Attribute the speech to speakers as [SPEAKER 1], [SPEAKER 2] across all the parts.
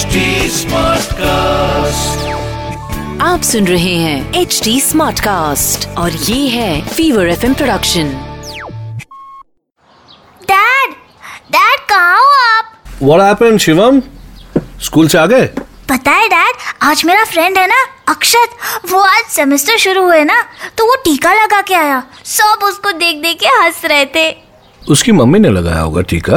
[SPEAKER 1] HD Smartcast.
[SPEAKER 2] आप सुन रहे हैं एच डी स्मार्ट कास्ट और ये है Fever F production
[SPEAKER 3] dad dad कहाँ हो आप?
[SPEAKER 4] What happened, शिवम स्कूल से आ गए?
[SPEAKER 3] पता है डैड आज मेरा फ्रेंड है ना अक्षत। वो आज सेमेस्टर शुरू हुए ना तो वो टीका लगा के आया। सब उसको देख देख के हंस रहे थे।
[SPEAKER 4] उसकी मम्मी ने लगाया होगा टीका।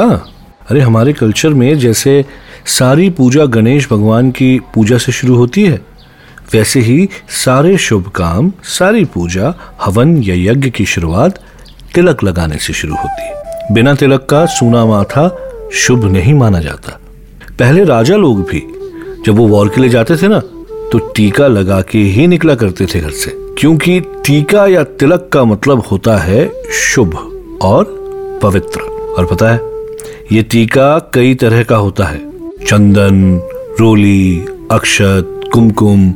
[SPEAKER 4] अरे हमारे कल्चर में जैसे सारी पूजा गणेश भगवान की पूजा से शुरू होती है। वैसे ही सारे शुभ काम, सारी पूजा, हवन या यज्ञ की शुरुआत तिलक लगाने से शुरू होती है। बिना तिलक का सूना माथा शुभ नहीं माना जाता। पहले राजा लोग भी, जब वो वॉर के लिए जाते थे ना तो टीका लगा के ही निकला करते थे घर से। क्योंकि टीका या तिलक का मतलब होता है शुभ और पवित्र। और पता है, ये टीका कई तरह का होता है। चंदन रोली अक्षत कुमकुम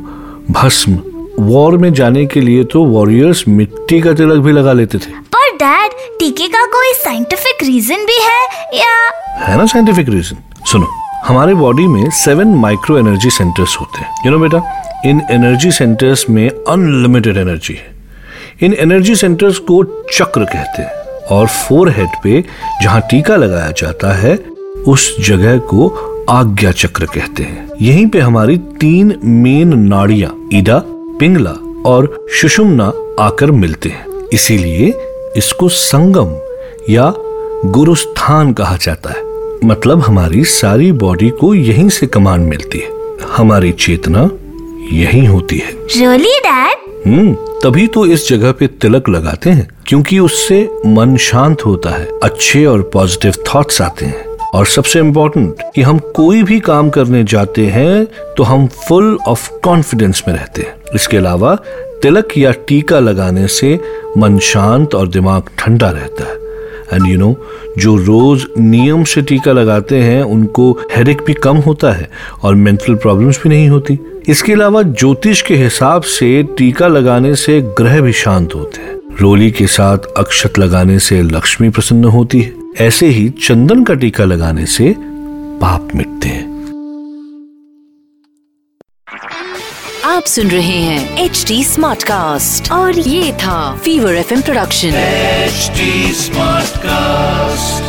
[SPEAKER 4] भस्म। वॉर में जाने के लिए तो वॉरियर्स मिट्टी का तिलक भी लगा लेते थे।
[SPEAKER 3] पर डैड टीके का कोई साइंटिफिक रीजन भी है या?
[SPEAKER 4] है ना साइंटिफिक रीजन सुनो हमारे बॉडी में सेवन माइक्रो एनर्जी सेंटर्स होते हैं। यू नो बेटा इन एनर्जी सेंटर्स में अनलिमिटेड एनर्जी है। इन एनर्जी सेंटर्स को चक्र कहते हैं और फोर हेड पे जहाँ टीका लगाया जाता है उस जगह को आज्ञा चक्र कहते हैं। यहीं पे हमारी तीन मेन नाड़ियाँ ईडा पिंगला और सुषुम्ना आकर मिलते हैं। इसीलिए इसको संगम या गुरुस्थान कहा जाता है। मतलब हमारी सारी बॉडी को यहीं से कमांड मिलती है। हमारी चेतना यहीं होती है।
[SPEAKER 3] डैड
[SPEAKER 4] हम्म तभी तो इस जगह पे तिलक लगाते हैं क्योंकि उससे मन शांत होता है अच्छे और पॉजिटिव थॉट्स आते हैं। और सबसे इम्पोर्टेंट कि हम कोई भी काम करने जाते हैं तो हम फुल ऑफ़ कॉन्फिडेंस में रहते हैं। इसके अलावा, तिलक या टीका लगाने से मन शांत और दिमाग ठंडा रहता है। एंड यू नो जो रोज नियम से टीका लगाते हैं, उनको हेडेक भी कम होता है और मेंटल प्रॉब्लम्स भी नहीं होती। इसके अलावा, ज्योतिष के हिसाब से टीका लगाने से ग्रह भी शांत होते हैं। रोली के साथ अक्षत लगाने से लक्ष्मी प्रसन्न होती है। ऐसे ही चंदन का टीका लगाने से पाप मिटते हैं।
[SPEAKER 2] आप सुन रहे हैं एच डी स्मार्ट कास्ट और ये था Fever F production
[SPEAKER 1] H smart Smartcast.